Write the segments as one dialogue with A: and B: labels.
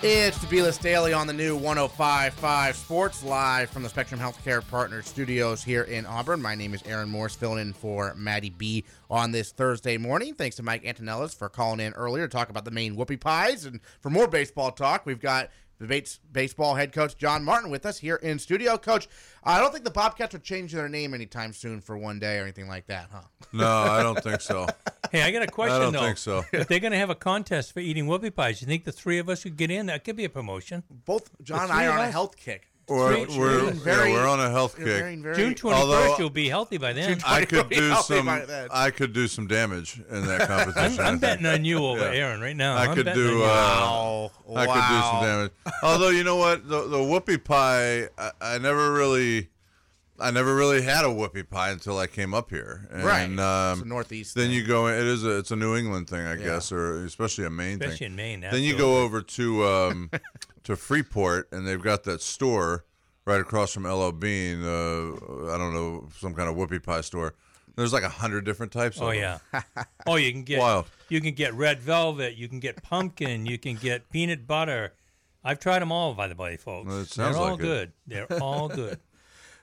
A: It's the Daily on the new 1055 Sports Live from the Spectrum Healthcare Partner studios here in Auburn. My name is Aaron Morse, filling in for Maddie B on this Thursday morning. Thanks to Mike Antonellis for calling in earlier to talk about the Maine whoopie pies. And for more baseball talk, we've got Bates baseball head coach Jon Martin with us here in studio. Coach, I don't think the Bobcats are changing their name anytime soon for one day or anything like that, huh?
B: No, I don't think so.
C: hey, I got a question though.
B: I don't
C: though.
B: think so.
C: If they're going to have a contest for eating whoopie pies, you think the three of us could get in? That could be a promotion.
A: Both John and I are
C: of
A: on a health kick.
B: We're,
A: Three-
B: we're,
A: very-
B: yeah, we're on a health kick.
A: very, very-
C: June twenty
B: Although-
C: you'll be healthy by then.
A: June
B: I could do some. I could do some damage in that competition.
C: I'm,
B: I
C: I'm betting on you over
B: Yeah.
C: Aaron right now.
B: I
C: I'm
B: could do. Uh,
A: Wow.
B: I could do some damage. Although you know what, the the whoopie pie, I, I never really, I never really had a whoopie pie until I came up here. And,
A: Right.
B: Um,
A: It's a Northeast
B: Then
A: thing.
B: you go. It is a. It's a New England thing, I guess, or especially a Maine
C: Especially
B: thing.
C: in Maine,
B: Then you go over to um, to Freeport, and they've got that store right across from LL Bean. Uh, I don't know, some kind of whoopie pie store. There's like a hundred different types.
C: Oh
B: of
C: yeah.
B: them.
C: oh, you can get
B: Wild.
C: you can get red velvet, you can get pumpkin, you can get peanut butter. I've tried them all, by the way, folks.
B: Well, it sounds
C: They're all
B: like it.
C: good. They're all good.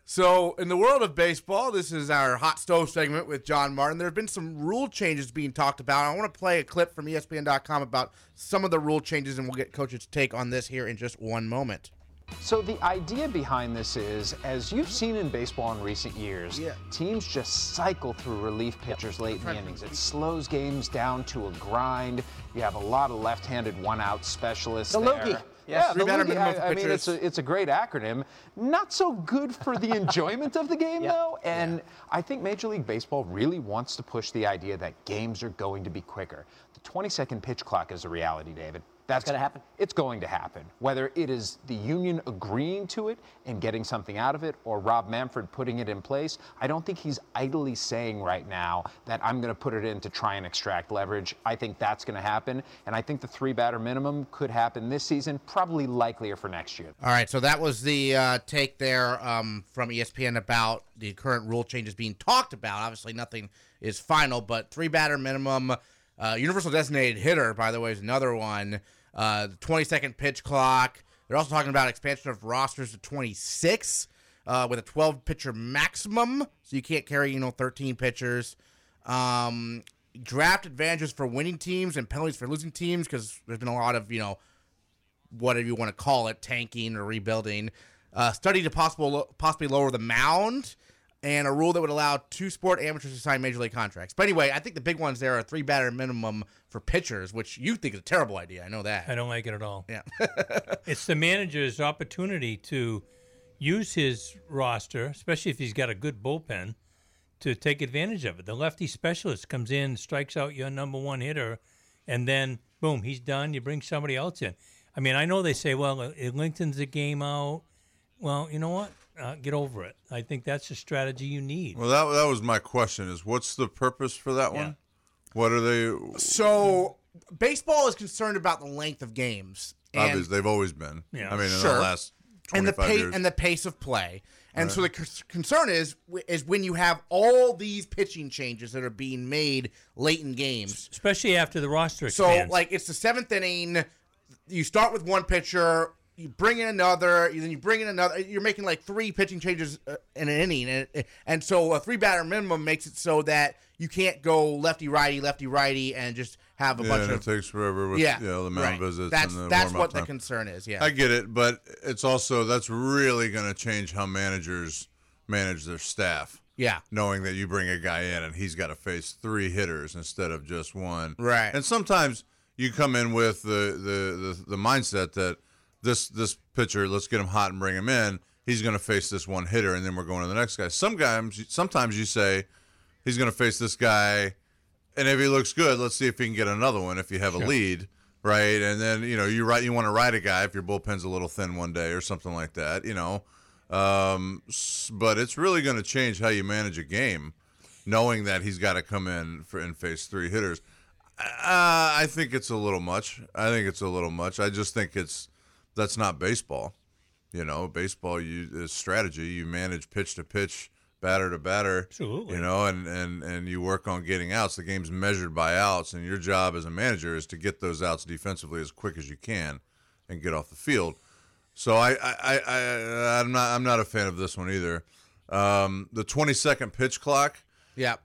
A: So, in the world of baseball, this is our hot stove segment with Jon Martin. There have been some rule changes being talked about. I want to play a clip from ESPN.com about some of the rule changes, and we'll get Coach's take on this here in just one moment.
D: So the idea behind this is, as you've seen in baseball in recent years,
A: Yeah.
D: teams just cycle through relief pitchers late in the innings. It slows games down to a grind. You have a lot of left-handed one-out specialists.
E: The
D: there.
E: LOOGY.
D: Yeah,
A: Three batter minimum
D: I, I mean, it's a, it's a great acronym. Not so good for the enjoyment of the game,
E: Yeah.
D: though. And I think Major League Baseball really wants to push the idea that games are going to be quicker. The 20-second pitch clock is a reality, David. That's
E: gonna happen?
D: it's going to happen. Whether it is the union agreeing to it and getting something out of it, or Rob Manfred putting it in place, I don't think he's idly saying right now that I'm going to put it in to try and extract leverage. I think that's going to happen. And I think the three batter minimum could happen this season, probably likelier for next year.
A: All right, so that was the uh, take there um, from ESPN about the current rule changes being talked about. Obviously, nothing is final, but three batter minimum. Uh, universal designated hitter, by the way, is another one. Uh, the 20 second pitch clock. They're also talking about expansion of rosters to 26 uh, with a 12 pitcher maximum, so you can't carry you know 13 pitchers. Um, draft advantages for winning teams and penalties for losing teams because there's been a lot of you know whatever you want to call it, tanking or rebuilding. Uh, study to possible possibly lower the mound, and a rule that would allow two sport amateurs to sign major league contracts. But anyway, I think the big ones there are three batter minimum for pitchers, which you think is a terrible idea. I know that.
C: I don't like it at all.
A: Yeah.
C: It's the manager's opportunity to use his roster, especially if he's got a good bullpen, to take advantage of it. The lefty specialist comes in, strikes out your number one hitter, and then boom, he's done. You bring somebody else in. I mean, I know they say, well, uh, Lincoln's a game out. Well, you know what? Uh, get over it. I think that's the strategy you need.
B: Well, that that was my question. Is what's the purpose for that one? What are they?
A: so baseball is concerned about the length of games. And-
B: Obviously, they've always been.
C: Yeah.
B: I mean, in
A: Sure.
B: the last
A: and the
B: twenty-five
A: pace
B: years.
A: and the pace of play. And so the c- concern is is when you have all these pitching changes that are being made late in games.
C: Especially after the roster
A: So like it's the seventh inning. You start with one pitcher. You bring in another, then you bring in another. You're making like three pitching changes uh, in an inning, and, and so a three batter minimum makes it so that you can't go lefty righty lefty righty and just have a
B: yeah,
A: bunch
B: and it takes forever with
A: yeah
B: you know, the mound
A: right.
B: visits
A: That's
B: and the
A: that's what the concern is. Yeah,
B: I get it, but it's also that's really going to change how managers manage their staff.
A: yeah.
B: knowing that you bring a guy in and he's got to face three hitters instead of just one.
A: Right.
B: And sometimes you come in with the the the, the mindset that this this pitcher, let's get him hot and bring him in. He's going to face this one hitter, and then we're going to the next guy. Sometimes sometimes you say he's going to face this guy, and if he looks good, let's see if he can get another one. If you have a lead. Right, and then you know you right you want to ride a guy if your bullpen's a little thin one day or something like that. You know, um, but it's really going to change how you manage a game, knowing that he's got to come in for and face three hitters. Uh, I think it's a little much. I think it's a little much. I just think it's that's not baseball. You know, baseball you is strategy. You manage pitch to pitch, batter to batter.
C: Absolutely.
B: You know, and and and you work on getting outs. The game's measured by outs, and your job as a manager is to get those outs defensively as quick as you can. and get off the field. So I, I, I, I I'm not I'm not a fan of this one either. Um, the 20 second pitch clock.
A: Yeah.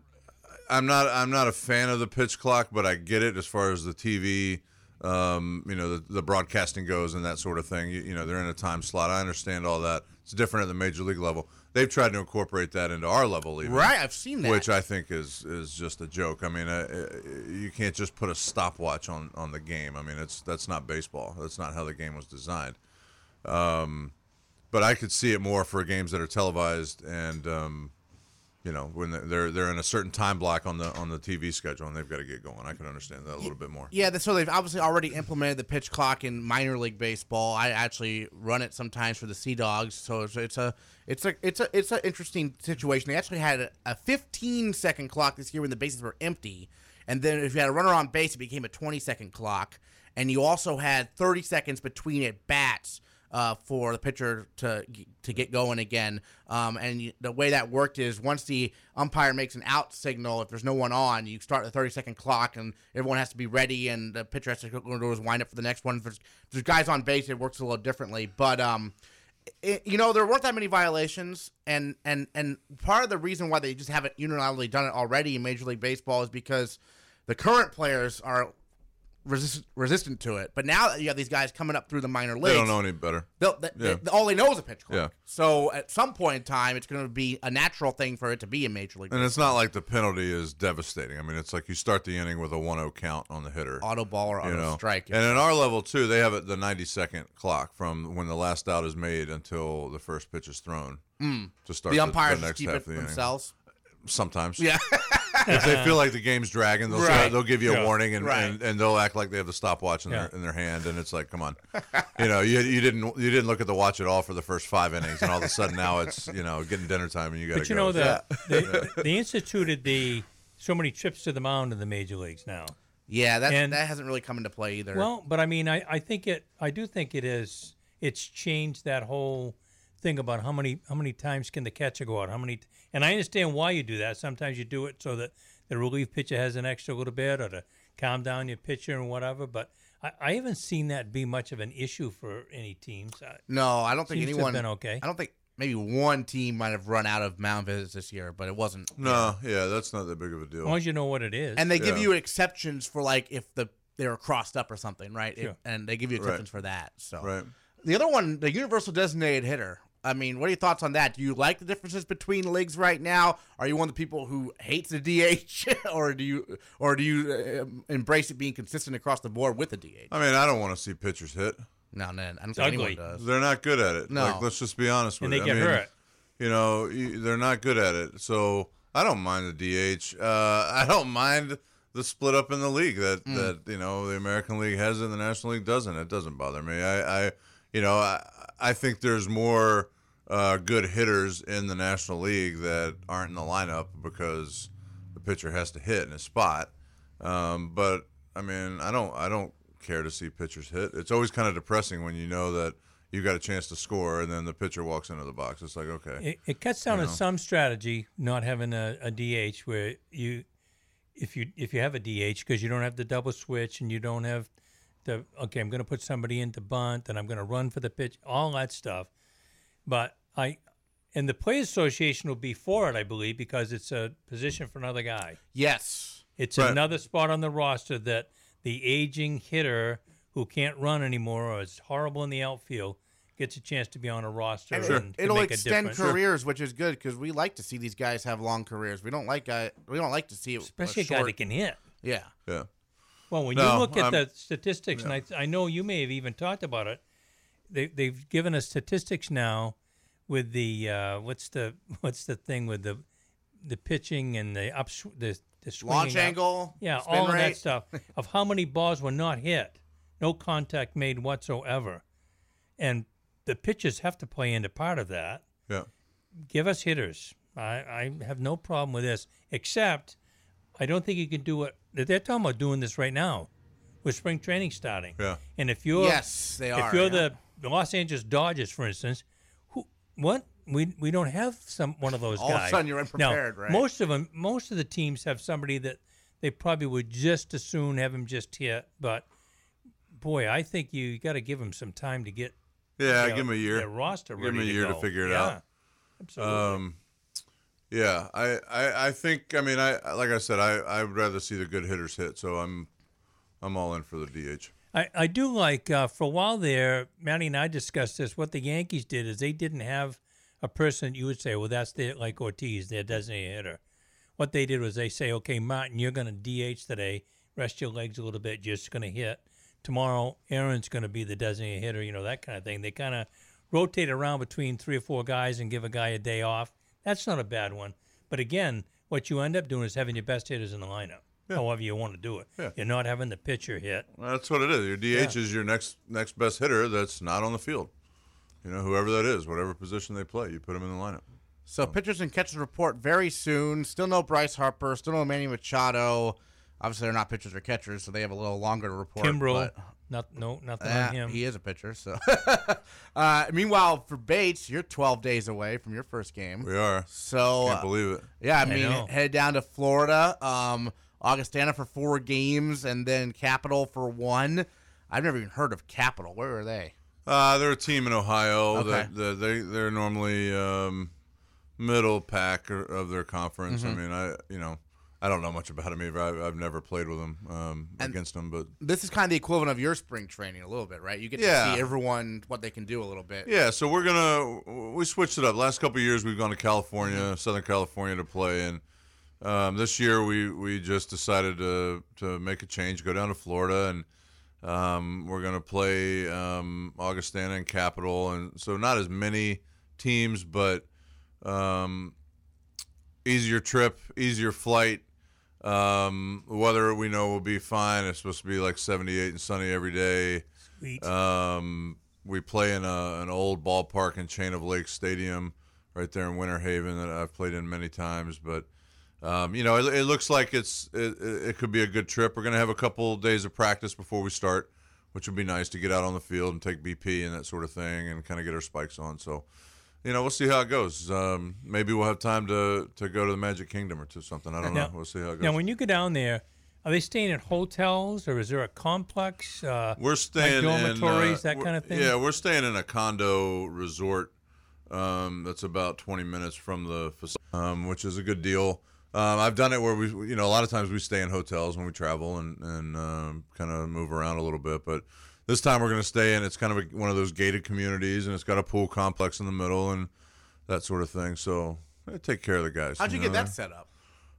B: I'm not I'm not a fan of the pitch clock, but I get it as far as the TV, um, you know, the, the broadcasting goes and that sort of thing. You, you know, they're in a time slot. I understand all that. It's different at the major league level. They've tried to incorporate that into our level, even,
A: Right. I've seen that.
B: which I think is is just a joke. I mean, uh, uh, you can't just put a stopwatch on on the game. I mean, it's that's not baseball. That's not how the game was designed. Um, but I could see it more for games that are televised and um, you know when they're they're in a certain time block on the on the TV schedule and they've got to get going. I can understand that a little bit more.
A: Yeah, so they've obviously already implemented the pitch clock in minor league baseball. I actually run it sometimes for the Sea Dogs, so it's, it's a it's a it's a it's an interesting situation. They actually had a, a 15 second clock this year when the bases were empty, and then if you had a runner on base, it became a 20 second clock, and you also had 30 seconds between at bats. Uh, for the pitcher to to get going again, um, and the way that worked is once the umpire makes an out signal, if there's no one on, you start the 30 second clock, and everyone has to be ready, and the pitcher has to go to his windup for the next one. If there's, if there's guys on base, it works a little differently, but um, it, you know there weren't that many violations, and and and part of the reason why they just haven't unilaterally done it already in Major League Baseball is because the current players are resist, resistant to it. But now that you have these guys coming up through the minor leagues,
B: They don't know any better.
A: They'll, they,
B: Yeah.
A: they- all they know is a pitch clock.
B: Yeah.
A: So at some point in time, it's going to be a natural thing for it to be a major league.
B: And it's not like the penalty is devastating. I mean, it's like you start the inning with a 1-0 count on the hitter.
A: auto ball or auto
B: know,
A: strike.
B: and in our level too, they have it the 90 second clock from when the last out is made until the first pitch is thrown mm. to start
A: the
B: the,
A: umpires
B: the next
A: keep
B: half
A: it
B: of the inning. Sometimes,
A: Yeah.
B: if they feel like the game's dragging, they'll
A: Right.
B: they'll give you a
C: Yeah.
B: warning and,
A: Right.
B: and, and they'll act like they have the stopwatch in
C: Yeah.
B: their in their hand, and it's like, come on, you know, you, you didn't you didn't look at the watch at all for the first five innings, and all of a sudden now it's you know getting dinner time and you got to
C: But you
B: go.
C: know the, they, they instituted the so many trips to the mound in the major leagues now.
A: yeah, that
C: And-
A: that hasn't really come into play either.
C: Well, but I mean, I, I think it. I do think it is. It's changed that whole thing about how many how many times can the catcher go out? How many? And I understand why you do that. Sometimes you do it so that the relief pitcher has an extra little bit, or to calm down your pitcher and whatever. But I, I haven't seen that be much of an issue for any teams.
A: No, I don't think
C: Seems
A: anyone.
C: been okay.
A: I don't think maybe one team might have run out of mound visits this year, but it wasn't.
B: no, yeah, that's not that big of a
C: as
B: deal.
C: long as you know what it is.
A: And they give you exceptions for like if the they were crossed up or something, right? It- and they give you
B: Right.
A: exceptions for that. So
B: right.
A: the other one, the universal designated hitter. I mean, what are your thoughts on that? Do you like the differences between leagues right now? Are you one of the people who hates the DH, or do you, or do you uh, embrace it being consistent across the board with the DH?
B: I mean, I don't want to see pitchers hit.
A: No, no, I don't think
C: ugly.
A: anyone does.
B: They're not good at it.
A: No.
B: Like, let's just be honest with
C: and they
B: you.
C: get
B: I mean,
C: hurt.
B: You know, they're not good at it. So I don't mind the DH. Uh, I don't mind the split up in the league that
A: Mm.
B: that you know the American League has and the National League doesn't. It doesn't bother me. I, I you know, I, I think there's more uh, good hitters in the National League that aren't in the lineup because the pitcher has to hit in a spot. Um, but I mean, I don't I don't care to see pitchers hit. It's always kind of depressing when you know that you got a chance to score and then the pitcher walks into the box. It's like okay,
C: It, it cuts down on
B: know.
C: some strategy not having a, a DH where you, if you if you have a DH because you don't have the double switch and you don't have the okay I'm going to put somebody into bunt and I'm going to run for the pitch all that stuff, but I and the Players Association will be for it I believe because it's a position for another guy.
A: Yes,
C: It's
B: Right.
C: another spot on the roster that the aging hitter who can't run anymore or is horrible in the outfield gets a chance to be on a roster
A: and
C: and,
A: it, will
C: make
A: extend
C: a difference.
A: careers, which is good because we like to see these guys have long careers. We don't like guy, we don't like to see it
C: especially a,
A: a
C: guy
A: short,
C: that can hit.
A: yeah.
B: yeah.
C: Well, when
B: No,
C: you look at
B: I'm-
C: the statistics, and I, I know you may have even talked about it, they, they've given us statistics now with the uh, what's the what's the thing with the the pitching and the up the the
A: Launch
C: up.
A: angle,
C: yeah, all of that stuff of how many balls were not hit, no contact made whatsoever, and the pitchers have to play into part of that.
B: Yeah.
C: Give us hitters. I, I have no problem with this, except I don't think you can do it. They're talking about doing this right now with spring training starting.
B: Yeah.
C: And if you're
A: Yes, they are.
C: if you're
A: yeah.
C: the, the Los Angeles Dodgers, for instance, who what we we don't have some one of those
A: All of a
C: guys.
A: sudden you're
C: Now,
A: unprepared, right?
C: Most of them, most of the teams have somebody that they probably would just as soon have him just hit, but boy, I think you got to give him some time to get
B: Yeah,
C: their-
B: give him a year.
C: their roster
B: Give him
C: ready
B: a year to
C: go.
B: figure it
C: Yeah,
B: out.
C: Absolutely.
B: Um, yeah, I, I, I think. I mean, I like I said, I, I would rather see the good hitters hit. So I'm, I'm all in for the DH.
C: I, I do like uh, for a while there, Maddie and I discussed this. What the Yankees did is they didn't have a person you would say, well, that's like Ortiz, their designated hitter. What they did was they say, okay, Martin, you're going to DH today, rest your legs a little bit, just going to hit. Tomorrow, Aaron's going to be the designated hitter, you know, that kind of thing. They kind of rotate around between three or four guys and give a guy a day off. That's not a bad one. But again, what you end up doing is having your best hitters in the lineup, however you want to do it.
B: Yeah.
C: You're not having the pitcher hit.
B: That's what it is. Your DH is your next next best hitter that's not on the field. You know, whoever that is, whatever position they play, you put them in the lineup.
A: So pitchers and catchers report very soon. Still no Bryce Harper. Still no Manny Machado. Obviously, they're not pitchers or catchers, so they have a little longer to report.
C: Kimbrel,
A: but-
C: not no nothing
A: Uh,
C: on him.
A: he is a pitcher. So, uh, meanwhile, for Bates, you're 12 days away from your first game.
B: We are.
A: So,
B: Can't
A: uh,
B: believe it.
A: yeah, I
C: I
A: mean,
C: know.
A: head down to Florida, um, Augustana for four games, and then Capital for one. I've never even heard of Capital. Where are they?
B: Uh, they're a team in Ohio
A: Okay.
B: that, that they they're normally um, middle pack of their conference.
A: Mm-hmm.
B: I mean, I you know I don't know much about them either. I've, I've never played with them um, against them, but
A: This is kind of the equivalent of your spring training a little bit, right? You get
B: Yeah.
A: to see everyone what they can do a little bit.
B: yeah. So we're gonna we switched it up. Last couple of years we've gone to California,
A: Mm-hmm.
B: Southern California to play, and um, this year we we just decided to to make a change, go down to Florida and. Um, we're going to play um, Augustana and Capital, and so not as many teams, but um, easier trip, easier flight. Um, weather we know will be fine. It's supposed to be like 78 and sunny every day.
C: Sweet.
B: Um, we play in a, an old ballpark in Chain of Lakes Stadium right there in Winter Haven that I've played in many times. But um, you know, it, it looks like it's it, it it could be a good trip. We're gonna have a couple days of practice before we start, which would be nice to get out on the field and take BP and that sort of thing, and kind of get our spikes on. So. You know, we'll see how it goes. Um, maybe we'll have time to, to go to the Magic Kingdom or to something. I don't know.
C: Now-
B: We'll see how it goes.
C: now, when you go down there, are they staying at hotels or is there a complex? Uh,
B: We're staying
C: dormitories,
B: in, uh,
C: that kind of thing?
B: Yeah, we're staying in a condo resort um, that's about 20 minutes from the facility, um, which is a good deal. Um, I've done it where we, you know, a lot of times we stay in hotels when we travel and and um, kind of move around a little bit. But this time we're going to stay in. It's kind of a, one of those gated communities, and it's got a pool complex in the middle and that sort of thing. So I take care of the guys.
A: How'd you get
B: know?
A: that set up?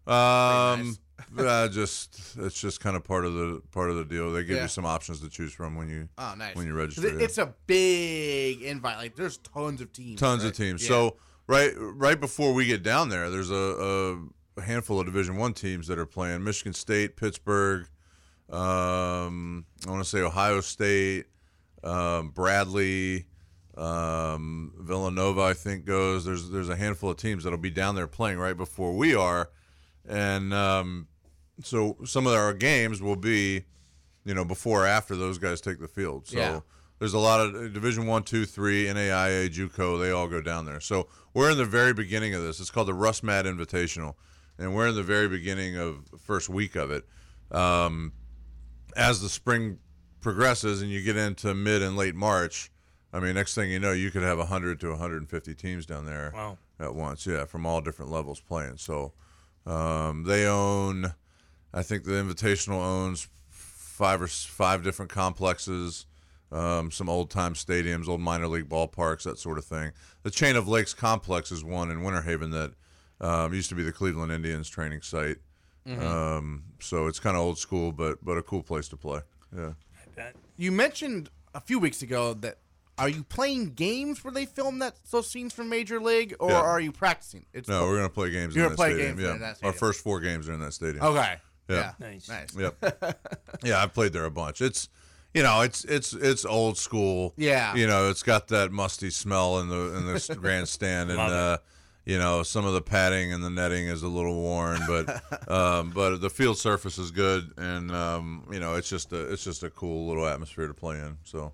B: Um, uh, just it's just kind of part of the part of the deal. They give
A: Yeah.
B: you some options to choose from when you
A: Oh, nice.
B: when you register.
A: it- It's a big invite. Like, there's tons of teams.
B: tons
A: right?
B: of teams.
A: Yeah.
B: So right right before we get down there, there's a, a handful of Division One teams that are playing: Michigan State, Pittsburgh. Um, I want to say Ohio State, um, Bradley, um, Villanova. I think goes. There's there's a handful of teams that'll be down there playing right before we are, and um, so some of our games will be, you know, before or after those guys take the field. So
A: Yeah.
B: there's a lot of Division One, Two, Three, NAIA, JUCO. They all go down there. So we're in the very beginning of this. It's called the RussMatt Invitational, and we're in the very beginning of the first week of it. Um, as the spring progresses and you get into mid and late March, I mean, next thing you know, you could have 100 to 150 teams down there
C: Wow.
B: at once. Yeah, from all different levels playing. So um, they own, I think the Invitational owns five or five different complexes, um, some old time stadiums, old minor league ballparks, that sort of thing. The Chain of Lakes complex is one in Winter Haven that um, used to be the Cleveland Indians training site. Um, so it's kind of old school, but but a cool place to play. Yeah.
A: You mentioned a few weeks ago that are you playing games where they film that those scenes from Major League, or
B: Yeah.
A: are you practicing? It's
B: No, we're gonna play games.
A: You're
B: in
A: gonna
B: that
A: play
B: stadium.
A: games
B: Yeah,
A: in that
B: our first four games are in that stadium.
A: okay.
B: Yeah.
C: Nice.
A: nice.
B: Yep. yeah, I've played there a bunch. It's you know, it's it's it's old school.
A: Yeah.
B: You know, it's got that musty smell in the in the grandstand and uh you know, some of the padding and the netting is a little worn, but um, but the field surface is good, and um, you know, it's just a it's just a cool little atmosphere to play in. So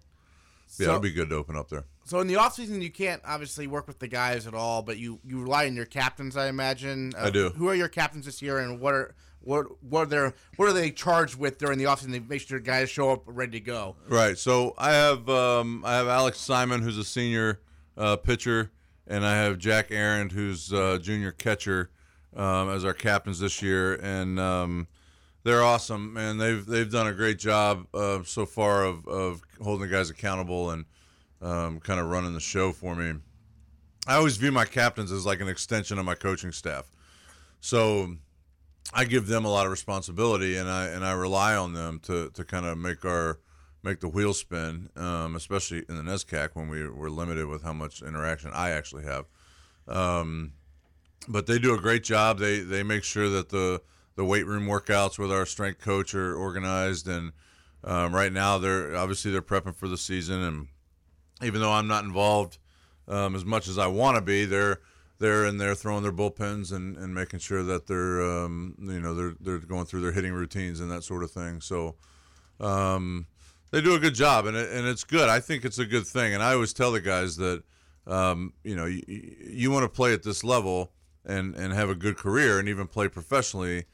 B: Yeah,
A: So-
B: it'd be good to open up there.
A: So in the off season, you can't obviously work with the guys at all, but you, you rely on your captains, I imagine. Uh,
B: I do.
A: Who are your captains this year, and what are what what are their what are they charged with during the offseason to make sure guys show up ready to go?
B: Right. So I have um, I have Alex Simon, who's a senior uh, pitcher, and I have Jack Aaron, who's a junior catcher, um, as our captains this year, and um, they're awesome, and they've they've done a great job uh, so far of, of holding the guys accountable and um, kind of running the show for me. I always view my captains as like an extension of my coaching staff, so I give them a lot of responsibility, and I and I rely on them to to kind of make our make the wheel spin, um, especially in the NESCAC when we we're limited with how much interaction I actually have. Um, but they do a great job. They they make sure that the the weight room workouts with our strength coach are organized, and um, right now they're obviously they're prepping for the season, and even though I'm not involved um, as much as I want to be, they're they're in there throwing their bullpens and, and making sure that they're um, you know they're they're going through their hitting routines and that sort of thing. So um, they do a good job, and it, and it's good. I think it's a good thing, and I always tell the guys that um, you know you, you want to play at this level and and have a good career and even play professionally.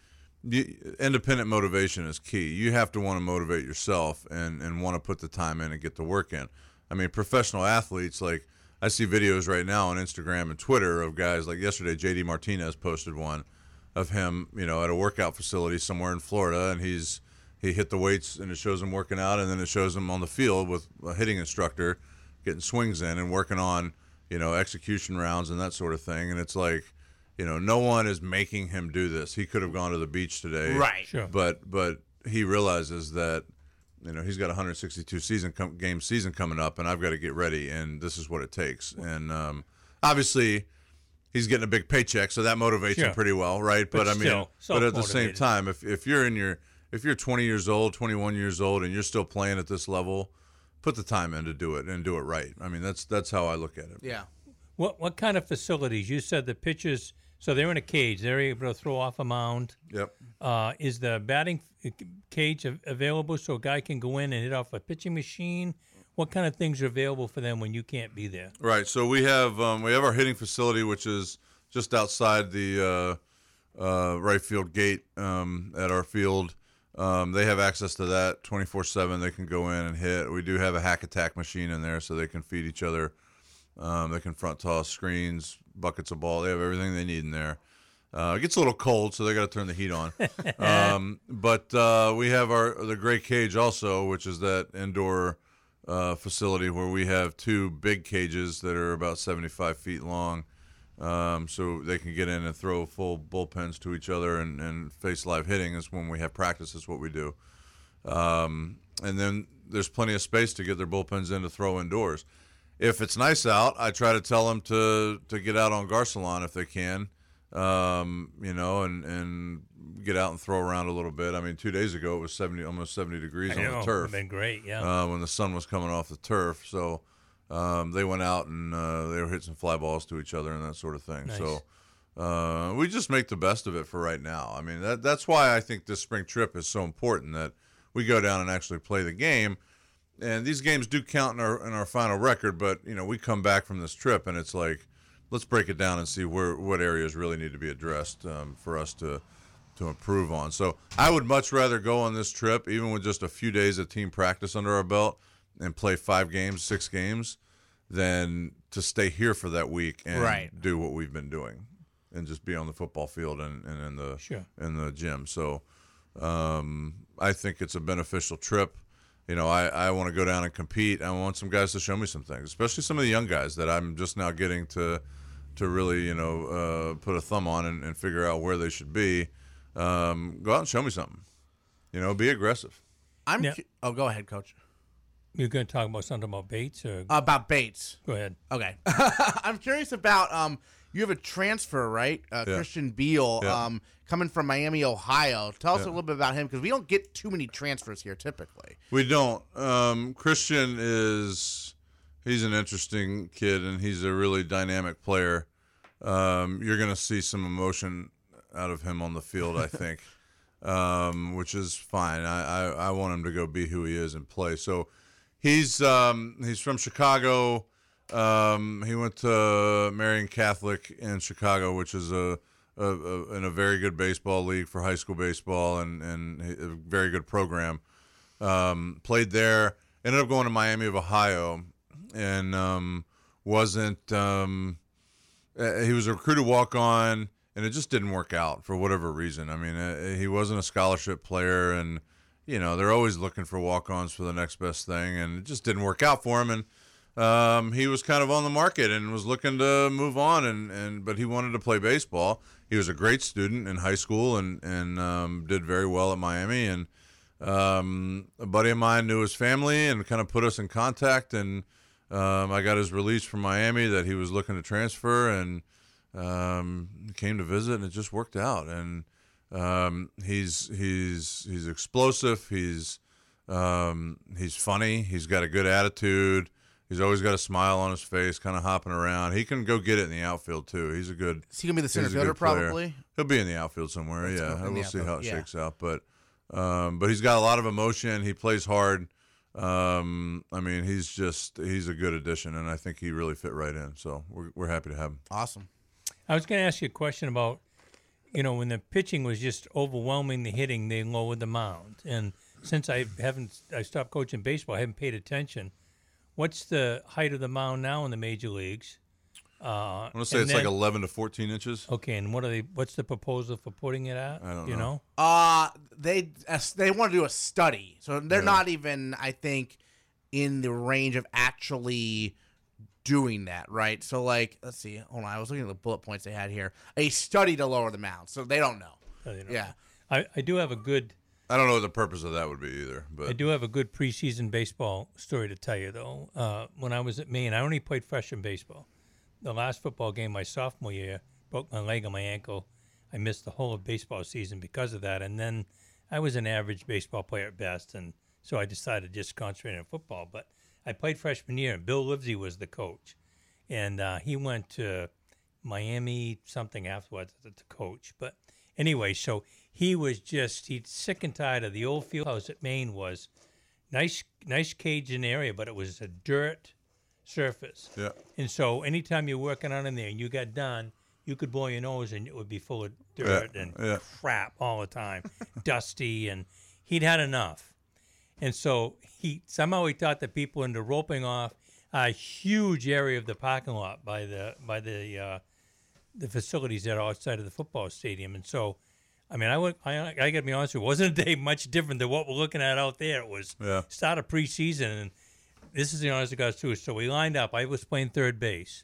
B: You, independent motivation is key. You have to want to motivate yourself and and want to put the time in and get the work in. I mean, professional athletes like I see videos right now on Instagram and Twitter of guys like yesterday. JD Martinez posted one of him, you know, at a workout facility somewhere in Florida, and he's he hit the weights and it shows him working out, and then it shows him on the field with a hitting instructor getting swings in and working on you know execution rounds and that sort of thing. And it's like, you know, no one is making him do this. He could have gone to the beach today,
A: Right.
C: Sure.
B: But but he realizes that you know he's got 162 season com- game season coming up, and I've got to get ready, and this is what it takes. And um, obviously, he's getting a big paycheck, so that motivates
C: Sure.
B: him pretty well, right? But,
C: But
B: I mean, but at the same time, if if you're in your if you're 20 years old, 21 years old, and you're still playing at this level, put the time in to do it and do it right. I mean, that's that's how I look at it.
A: Yeah.
C: What what kind of facilities? You said the pitchers, so they're in a cage. They're able to throw off a mound.
B: Yep.
C: Uh, is the batting cage available so a guy can go in and hit off a pitching machine? What kind of things are available for them when you can't be there?
B: Right. So we have um, we have our hitting facility, which is just outside the uh, uh, right field gate um, at our field. Um, they have access to that 24 7. They can go in and hit. We do have a hack attack machine in there so they can feed each other. Um, they can front toss screens, buckets of ball. They have everything they need in there. Uh, it gets a little cold, so they got to turn the heat on. um, but uh, we have our the Great Cage also, which is that indoor uh, facility where we have two big cages that are about 75 feet long, um, so they can get in and throw full bullpens to each other and, and face live hitting. Is when we have practice. Is what we do. Um, and then there's plenty of space to get their bullpens in to throw indoors. If it's nice out, I try to tell them to to get out on Garcelon if they can, um, you know, and and get out and throw around a little bit. I mean, two days ago it was seventy, almost seventy degrees
C: I
B: on
C: know,
B: the turf it's
C: been great. Yeah.
B: uh, when the sun was coming off the turf. So um, they went out and uh, they were hitting some fly balls to each other and that sort of thing.
C: Nice.
B: So uh, we just make the best of it for right now. I mean, that, that's why I think this spring trip is so important that we go down and actually play the game. And these games do count in our in our final record, but you know we come back from this trip and it's like, let's break it down and see where what areas really need to be addressed um, for us to to improve on. So I would much rather go on this trip, even with just a few days of team practice under our belt, and play five games, six games, than to stay here for that week and
A: Right.
B: do what we've been doing, and just be on the football field and, and in the
C: Sure.
B: in the gym. So um, I think it's a beneficial trip. You know, I, I want to go down and compete. I want some guys to show me some things, especially some of the young guys that I'm just now getting to to really, you know, uh, put a thumb on and, and figure out where they should be. Um, go out and show me something. You know, be aggressive.
A: I'm.
C: Yeah.
A: cu- Oh, go ahead, coach.
C: You're going to talk about something about Bates, or
A: About Bates.
C: go ahead.
A: Okay. I'm curious about um you have a transfer, right? Uh,
B: Yeah.
A: Christian Beal
B: Yeah.
A: um coming from Miami, Ohio. Tell us a little bit about him because we don't get too many transfers here typically.
B: We don't. Um, Christian is he's an interesting kid and he's a really dynamic player. Um, you're going to see some emotion out of him on the field, I think, um, which is fine. I, I, I want him to go be who he is and play. So he's um, he's from Chicago. Um, he went to Marian Catholic in Chicago, which is a, a, a in a very good baseball league for high school baseball and and a very good program. Um, played there. Ended up going to Miami of Ohio, and um, wasn't. Um, uh, he was a recruited walk on, and it just didn't work out for whatever reason. I mean, uh, he wasn't a scholarship player, and you know they're always looking for walk ons for the next best thing, and it just didn't work out for him. And um, he was kind of on the market and was looking to move on, and, and but he wanted to play baseball. He was a great student in high school and and um, did very well at Miami. And um, a buddy of mine knew his family and kind of put us in contact. And um, I got his release from Miami that he was looking to transfer, and um, came to visit, and it just worked out. And um, he's he's he's explosive. He's um, he's funny. He's got a good attitude. He's always got a smile on his face, kind of hopping around. He can go get it in the outfield too. He's a good.
A: Is he gonna be the center fielder probably?
B: He'll be in the outfield somewhere.
A: Let's
B: yeah,
A: go in the
B: we'll see how it
A: yeah.
B: shakes out. But um, but he's got a lot of emotion. He plays hard. Um, I mean, he's just he's a good addition, and I think he really fit right in. So we're we're happy to have him.
A: Awesome.
C: I was going to ask you a question about, you know, when the pitching was just overwhelming the hitting, they lowered the mound. And since I haven't, I stopped coaching baseball, I haven't paid attention. What's the height of the mound now in the major leagues? Uh,
B: I want to say
C: and
B: it's like 11 to 14 inches.
C: Okay, and what are they? What's the proposal for putting it at?
B: I don't
C: you
B: know.
A: Uh they uh, they want to do a study, so they're not even, I think, in the range of actually doing that, right? So like, let's see, hold on, I was looking at the bullet points they had here. A study to lower the mound, so they don't know.
C: Uh, you know.
A: Yeah,
C: I, I do have a good
B: I don't know what the purpose of that would be either. But
C: I do have a good preseason baseball story to tell you, though. Uh, when I was at Maine, I only played freshman baseball. The last football game my sophomore year broke my leg on my ankle. I missed the whole of baseball season because of that, and then I was an average baseball player at best, and so I decided to just concentrate on football. But I played freshman year, and Bill Livesey was the coach, and uh, he went to Miami something afterwards to coach. But anyway, so he was just he's sick and tired of the old field house at Maine was nice nice Cajun area, but it was a dirt surface.
B: yeah,
C: And so anytime you're working on in there and you got done, you could blow your nose and it would be full of dirt
B: Yeah,
C: and
B: yeah.
C: crap all the time, dusty, and he'd had enough. And so he somehow he taught the people into roping off a huge area of the parking lot by the by the uh, the facilities that are outside of the football stadium. And so, I mean, I would I, I got to be honest with you, it wasn't a day much different than what we're looking at out there. It was
B: Yeah.
C: start of preseason, and this is the honest to God's truth. So we lined up. I was playing third base,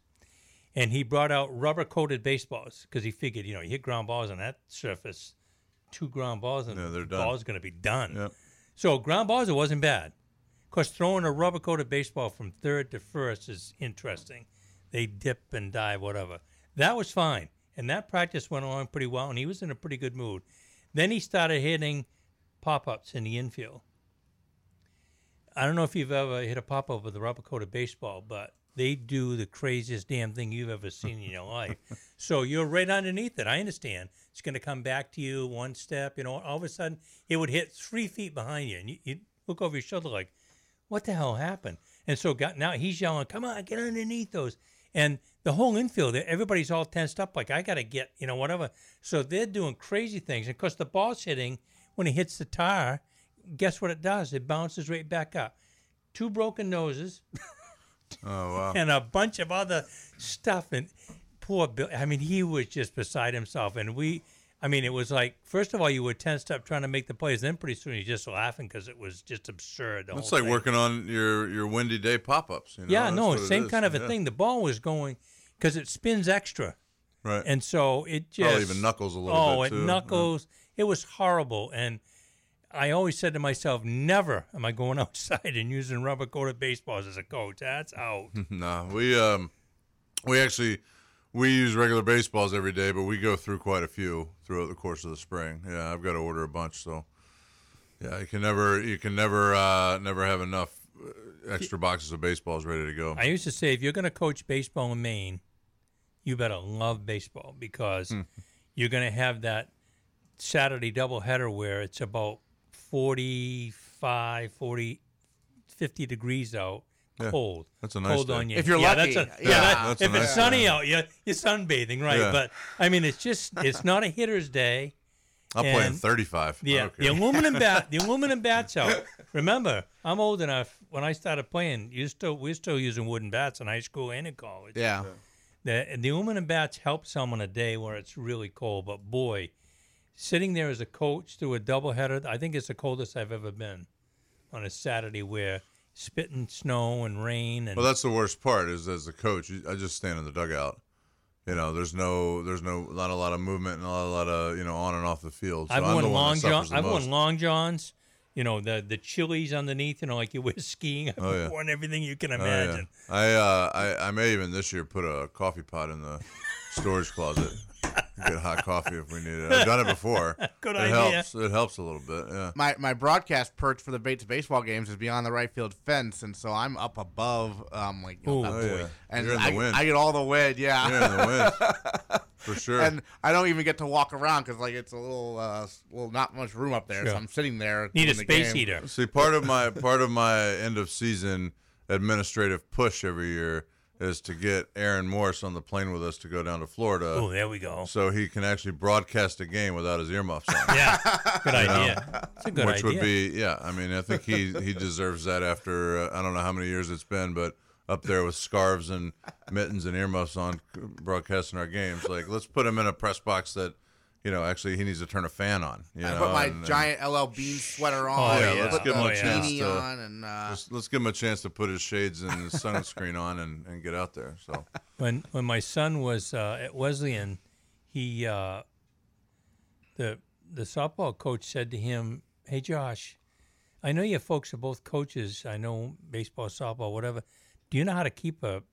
C: and he brought out rubber coated baseballs because he figured, you know, you hit ground balls on that surface, two ground balls, and
B: Yeah,
C: the
B: done.
C: ball's going to be done.
B: Yep.
C: So ground balls, it wasn't bad. Of course, throwing a rubber coated baseball from third to first is interesting. They dip and dive, whatever. That was fine. And that practice went along pretty well, and he was in a pretty good mood. Then he started hitting pop ups in the infield. I don't know if you've ever hit a pop up with a rubber coated baseball, but they do the craziest damn thing you've ever seen in your life. So you're right underneath it. I understand. It's going to come back to you one step. You know, all of a sudden it would hit three feet behind you, and you, you look over your shoulder like, "What the hell happened?" And so got, now he's yelling, "Come on, get underneath those!" And the whole infield, everybody's all tensed up, like I got to get, you know, whatever. So they're doing crazy things, and of course the ball's hitting when it hits the tire. Guess what it does? It bounces right back up. Two broken noses
B: Oh wow.
C: and a bunch of other stuff. And poor Bill, I mean, he was just beside himself. And we, I mean, it was like, first of all, you were tensed up trying to make the plays. Then pretty soon you're just laughing because it was just absurd.
B: It's like
C: thing.
B: working on your your windy day pop ups. You know?
C: Yeah,
B: That's
C: no, same kind of a
B: Yeah.
C: thing. The ball was going because it spins extra.
B: Right.
C: And so it just.
B: Probably even knuckles a little
C: oh,
B: bit,
C: it
B: too.
C: knuckles. It was horrible. And I always said to myself, never am I going outside and using rubber coated baseballs as a coach. That's out.
B: No, we um, we actually we use regular baseballs every day, but we go through quite a few throughout the course of the spring. Yeah, I've got to order a bunch, so yeah, you can never you can never uh, never have enough uh, extra boxes of baseballs ready to go.
C: I used to say if you're going to coach baseball in Maine, you better love baseball because you're going to have that Saturday doubleheader where it's about 45, 40, 50 degrees out, cold.
B: That's a nice
C: cold
B: day.
C: on you.
A: If you're
C: yeah,
A: lucky,
C: That's a,
A: yeah.
C: yeah, that-
B: That's a
C: if
B: nice
C: it's sunny
B: day.
C: out, you're, you're sunbathing, right?
B: Yeah.
C: But I mean, it's just it's not a hitter's day.
B: I'll play in 35.
C: Yeah, the aluminum bat, the aluminum bats out. Remember, I'm old enough. When I started playing, you still we're still using wooden bats in high school and in college.
A: Yeah.
C: The the aluminum bats help some on a day where it's really cold. But boy, sitting there as a coach through a doubleheader, I think it's the coldest I've ever been on a Saturday where spitting snow and rain and
B: Well, that's the worst part. Is as a coach, I just stand in the dugout. You know, there's no, there's no, not a lot of movement and not a lot of, you know, on and off the field. So
C: I've
B: I'm
C: worn long
B: that
C: john.
B: suffers the
C: I've
B: most.
C: worn long johns. You know the the chilies underneath. You know, like you wear skiing. I've
B: Oh, yeah.
C: worn everything you can
B: Oh, yeah.
C: imagine.
B: I, uh, I, I may even this year put a coffee pot in the storage closet. Get hot coffee if we need it. I've done it before.
C: Good
B: it
C: idea.
B: helps. It helps a little bit. Yeah.
A: My my broadcast perch for the Bates baseball games is beyond the right field fence, and so I'm up above, um, like you know,
C: Ooh.
B: Oh,
A: boy.
B: yeah.
A: and
B: You're in
A: I,
B: the wind.
A: I get all the wind, yeah.
B: Yeah, in the wind. For sure.
A: and I don't even get to walk around because like it's a little, uh, s- well, not much room up there, so I'm sitting there.
C: Need a
A: the
C: space
A: game.
C: heater.
B: See, part of my part of my end of season administrative push every year is to get Aaron Morse on the plane with us to go down to Florida,
C: Oh, there we go.
B: so he can actually broadcast a game without his earmuffs on.
C: Yeah, good idea. It's a good
B: which
C: idea.
B: would be yeah. I mean, I think he he deserves that after uh, I don't know how many years it's been, but up there with scarves and mittens and earmuffs on, broadcasting our games. Like, let's put him in a press box that. You know, actually, he needs to turn a fan on. You
A: I
B: know,
A: put my
B: and- and
A: giant LL Bean sweater on.
C: Oh, yeah,
A: and
C: let's give him a chance
B: to-
A: on, and uh,
B: let's, let's give him a chance to put his shades and his sunscreen on and, and get out there. So
C: when when my son was uh, at Wesleyan, he uh, the the softball coach said to him, "Hey Josh, I know you folks are both coaches. I know baseball, softball, whatever. Do you know how to keep a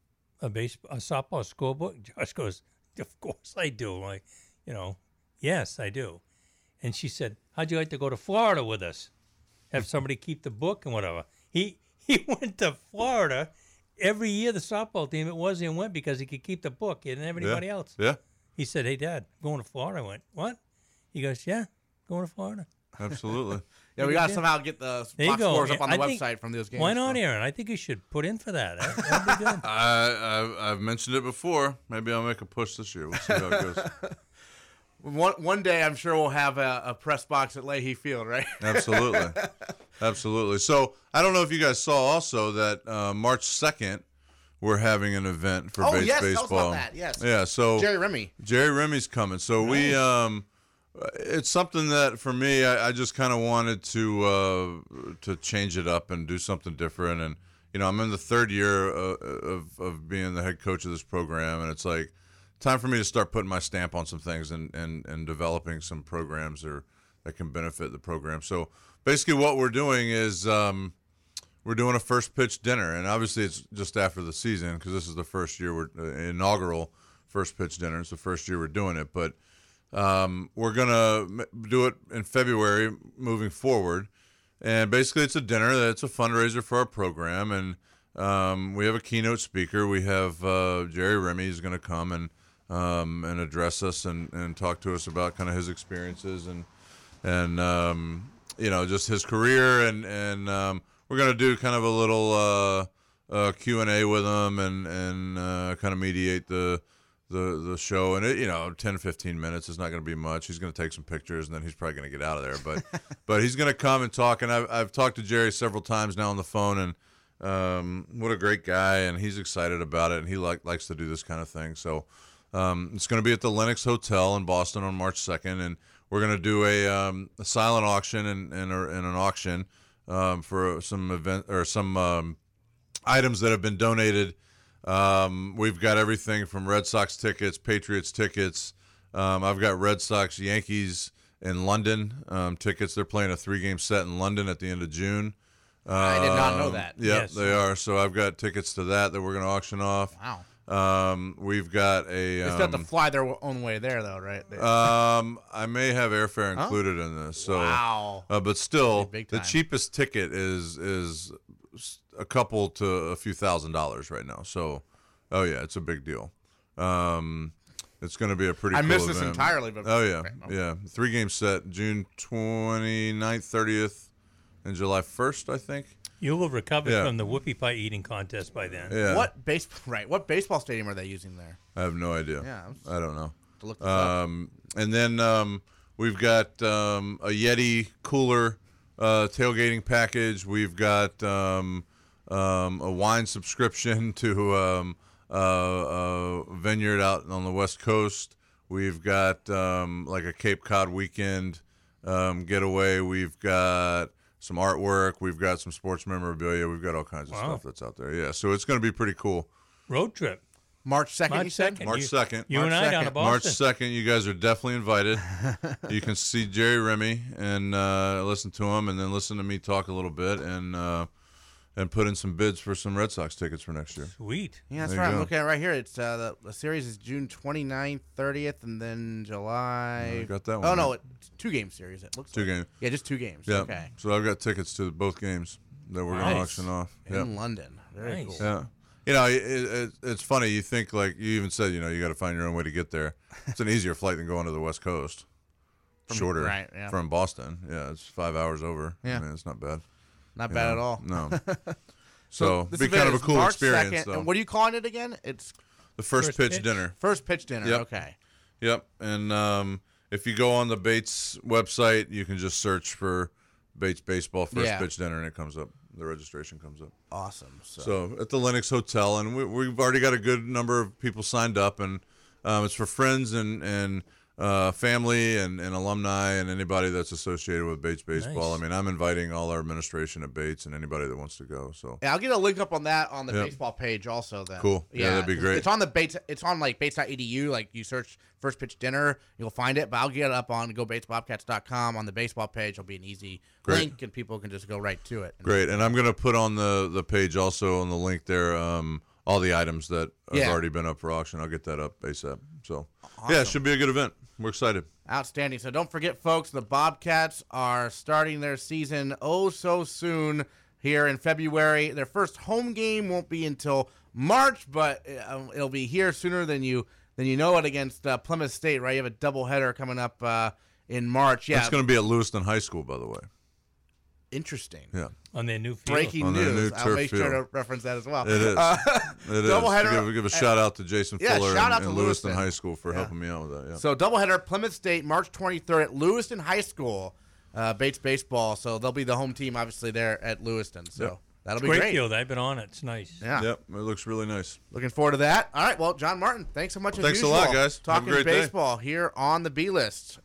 C: a base a softball scorebook?" Josh goes, "Of course I do. Like, you know, yes I do." And she said, "How'd you like to go to Florida with us? Have somebody keep the book and whatever." He he went to Florida. Every year, the softball team it was in went because he could keep the book. He didn't have anybody
B: yeah.
C: else.
B: Yeah,
C: He said, "Hey, Dad, I'm going to Florida." I went, "What?" He goes, "Yeah, going to Florida."
B: absolutely.
A: yeah, we gotta somehow get the
C: There
A: box scores up on the
C: think-
A: website from those games.
C: Why not,
A: so.
C: Aaron? I think you should put in for that. That- That'd be good.
B: I, I've, I've mentioned it before. Maybe I'll make a push this year. We'll see how it goes.
A: One one day, I'm sure we'll have a, a press box at Leahey Field, right?
B: Absolutely, absolutely. So I don't know if you guys saw also that uh, March second we're having an event for
A: Oh,
B: Bates
A: yes, tell us about
B: baseball.
A: that, yes.
B: Yeah. So
A: Jerry Remy.
B: Jerry Remy's coming. So we um it's something that for me I, I just kind of wanted to uh to change it up and do something different and you know I'm in the third year uh, of of being the head coach of this program and it's like time for me to start putting my stamp on some things and and and developing some programs or that can benefit the program. So basically what we're doing is um we're doing a first pitch dinner, and obviously it's just after the season because this is the first year we're uh, inaugural first pitch dinner. It's the first year we're doing it, but um, we're gonna do it in February moving forward. And basically, it's a dinner that's a fundraiser for our program, and um, we have a keynote speaker. We have uh, Jerry Remy is going to come and um, and address us and, and talk to us about kind of his experiences and and um, you know just his career and and um, we're gonna do kind of a little uh, uh, Q and A with him and and uh, kind of mediate the the the show. And it you know 10 15 minutes is not going to be much. He's going to take some pictures and then he's probably going to get out of there. But but he's going to come and talk. And I've, I've talked to jerry several times now on the phone and um, what a great guy and he's excited about it and he like likes to do this kind of thing. So um, it's going to be at the Lenox Hotel in Boston on March 2nd, and we're going to do a, um, a silent auction and, and, a, and an auction um, for some event or some um, items that have been donated. Um, we've got everything from Red Sox tickets, Patriots tickets. Um, I've got Red Sox, Yankees in London um, tickets. They're playing a three-game set in London at the end of June.
A: I did not know that.
B: Yep,
C: Yes.
B: they are. So I've got tickets to that that we're going to auction off.
A: Wow.
B: Um, we've got a.
A: They
B: Um,
A: still have to fly their own way there, though, right? They-
B: um, I may have airfare included in this. So,
A: wow.
B: uh, but still, the cheapest ticket is is a couple to a few thousand dollars right now. So, oh yeah, it's a big deal. Um, it's going to be a pretty.
A: I
B: cool
A: missed this
B: event.
A: entirely, but
B: Oh yeah,
A: okay.
B: yeah. Three game set, June 29th, 30th, and July 1st, I think.
C: You'll have recovered
B: Yeah.
C: from the whoopie pie eating contest by then.
B: Yeah.
A: What base? Right. What baseball stadium are they using there?
B: I have no idea.
A: Yeah, I'm-
B: I don't know.
A: To look this up.
B: Um, and then um, we've got um, a Yeti cooler uh, tailgating package. We've got um, um, a wine subscription to um, uh, a vineyard out on the west coast. We've got um, like a Cape Cod weekend um, getaway. We've got some artwork. We've got some sports memorabilia. We've got all kinds of
C: Wow.
B: stuff that's out there. Yeah, so it's going to be pretty cool.
C: Road trip.
A: March second.
C: March
A: said?
C: 2nd.
B: March 2nd.
C: You
A: March
C: and I down
A: 2nd.
C: to
B: March second, you guys are definitely invited. you can see Jerry Remy and uh, listen to him, and then listen to me talk a little bit, and uh, and put in some bids for some Red Sox tickets for next year.
C: Sweet.
A: Yeah, that's
B: There
A: right. I'm looking at right here. It's uh, the, the series is June 29th, 30th, and then July.
B: I got that
A: Oh
B: one,
A: no,
B: right?
A: it's two game series. It looks
B: Two
A: like.
B: games.
A: Yeah, just two games.
B: Yeah.
A: Okay.
B: So I've got tickets to both games that we're going to auction off.
A: In
B: Yeah.
A: London. Very
C: Nice.
A: cool.
B: Yeah. You know, it, it, it's funny. You think like you even said, you know, you got to find your own way to get there. It's an easier flight than going to the West Coast. Shorter
A: right, yeah.
B: from Boston. Yeah, it's five hours over.
A: Yeah.
B: I mean, it's not bad.
A: Not bad
B: know?
A: at all.
B: No. So,
A: this
B: be kind of a cool
A: March
B: experience,
A: 2nd,
B: though.
A: And what are you calling it again? It's
B: the first,
C: First
B: pitch,
C: pitch?
B: dinner.
A: first pitch dinner.
B: Yep.
A: Okay.
B: Yep. And um, if you go on the Bates website, you can just search for Bates Baseball First
A: Yeah.
B: Pitch Dinner, and it comes up. The registration comes up.
A: Awesome. So,
B: So at the Lenox Hotel, and we, we've already got a good number of people signed up, and um, it's for friends and and uh, family and, and alumni and anybody that's associated with Bates baseball.
C: Nice.
B: I mean, I'm inviting all our administration at Bates and anybody that wants to go. So
A: yeah, I'll get a link up on that on the
B: Yep.
A: baseball page also. Then
B: Cool. Yeah, that'd be great.
A: It's on the Bates. It's on like Bates.edu. Like you search first pitch dinner, you'll find it. But I'll get it up on gobatesbobcats.com on the baseball page. It'll be an easy
B: Great.
A: link, and people can just go right to it.
B: great, and I'm gonna put on the the page also on the link there um, all the items that have
A: Yeah.
B: already been up for auction. I'll get that up ASAP. So yeah, it should be a good event. We're excited.
A: Outstanding. So don't forget, folks, the Bobcats are starting their season oh so soon here in February. Their first home game won't be until March, but uh, it'll be here sooner than you than you know it against uh, Plymouth State. Right? You have a doubleheader coming up uh, in March. Yeah,
B: That's gonna be at Lewiston High School, by the way.
A: Interesting.
B: Yeah,
C: On their new field.
A: Breaking
B: On their
A: news.
B: new
A: I'll
B: turf
A: make sure to
B: field.
A: reference that as well.
B: it is.
A: Uh,
B: It is.
A: Doubleheader-
B: Give, give a shout out to Jason
A: yeah,
B: Fuller
A: shout
B: and,
A: out to
B: and Lewiston
A: Lewiston.
B: High School for
A: Yeah.
B: helping me out with that. Yeah.
A: So doubleheader, Plymouth State, March 23rd at Lewiston High School, uh, Bates baseball. So they'll be the home team, obviously there at Lewiston. So
B: Yep.
A: that'll be
C: Great
A: great.
C: field. I've been on it. It's nice.
A: Yeah.
B: Yep, it looks really nice.
A: Looking forward to that. All right. Well, Jon Martin, thanks so much. as
B: Thanks a
A: usual.
B: lot, guys. Have a
A: Talking
B: great day.
A: baseball here on the B list.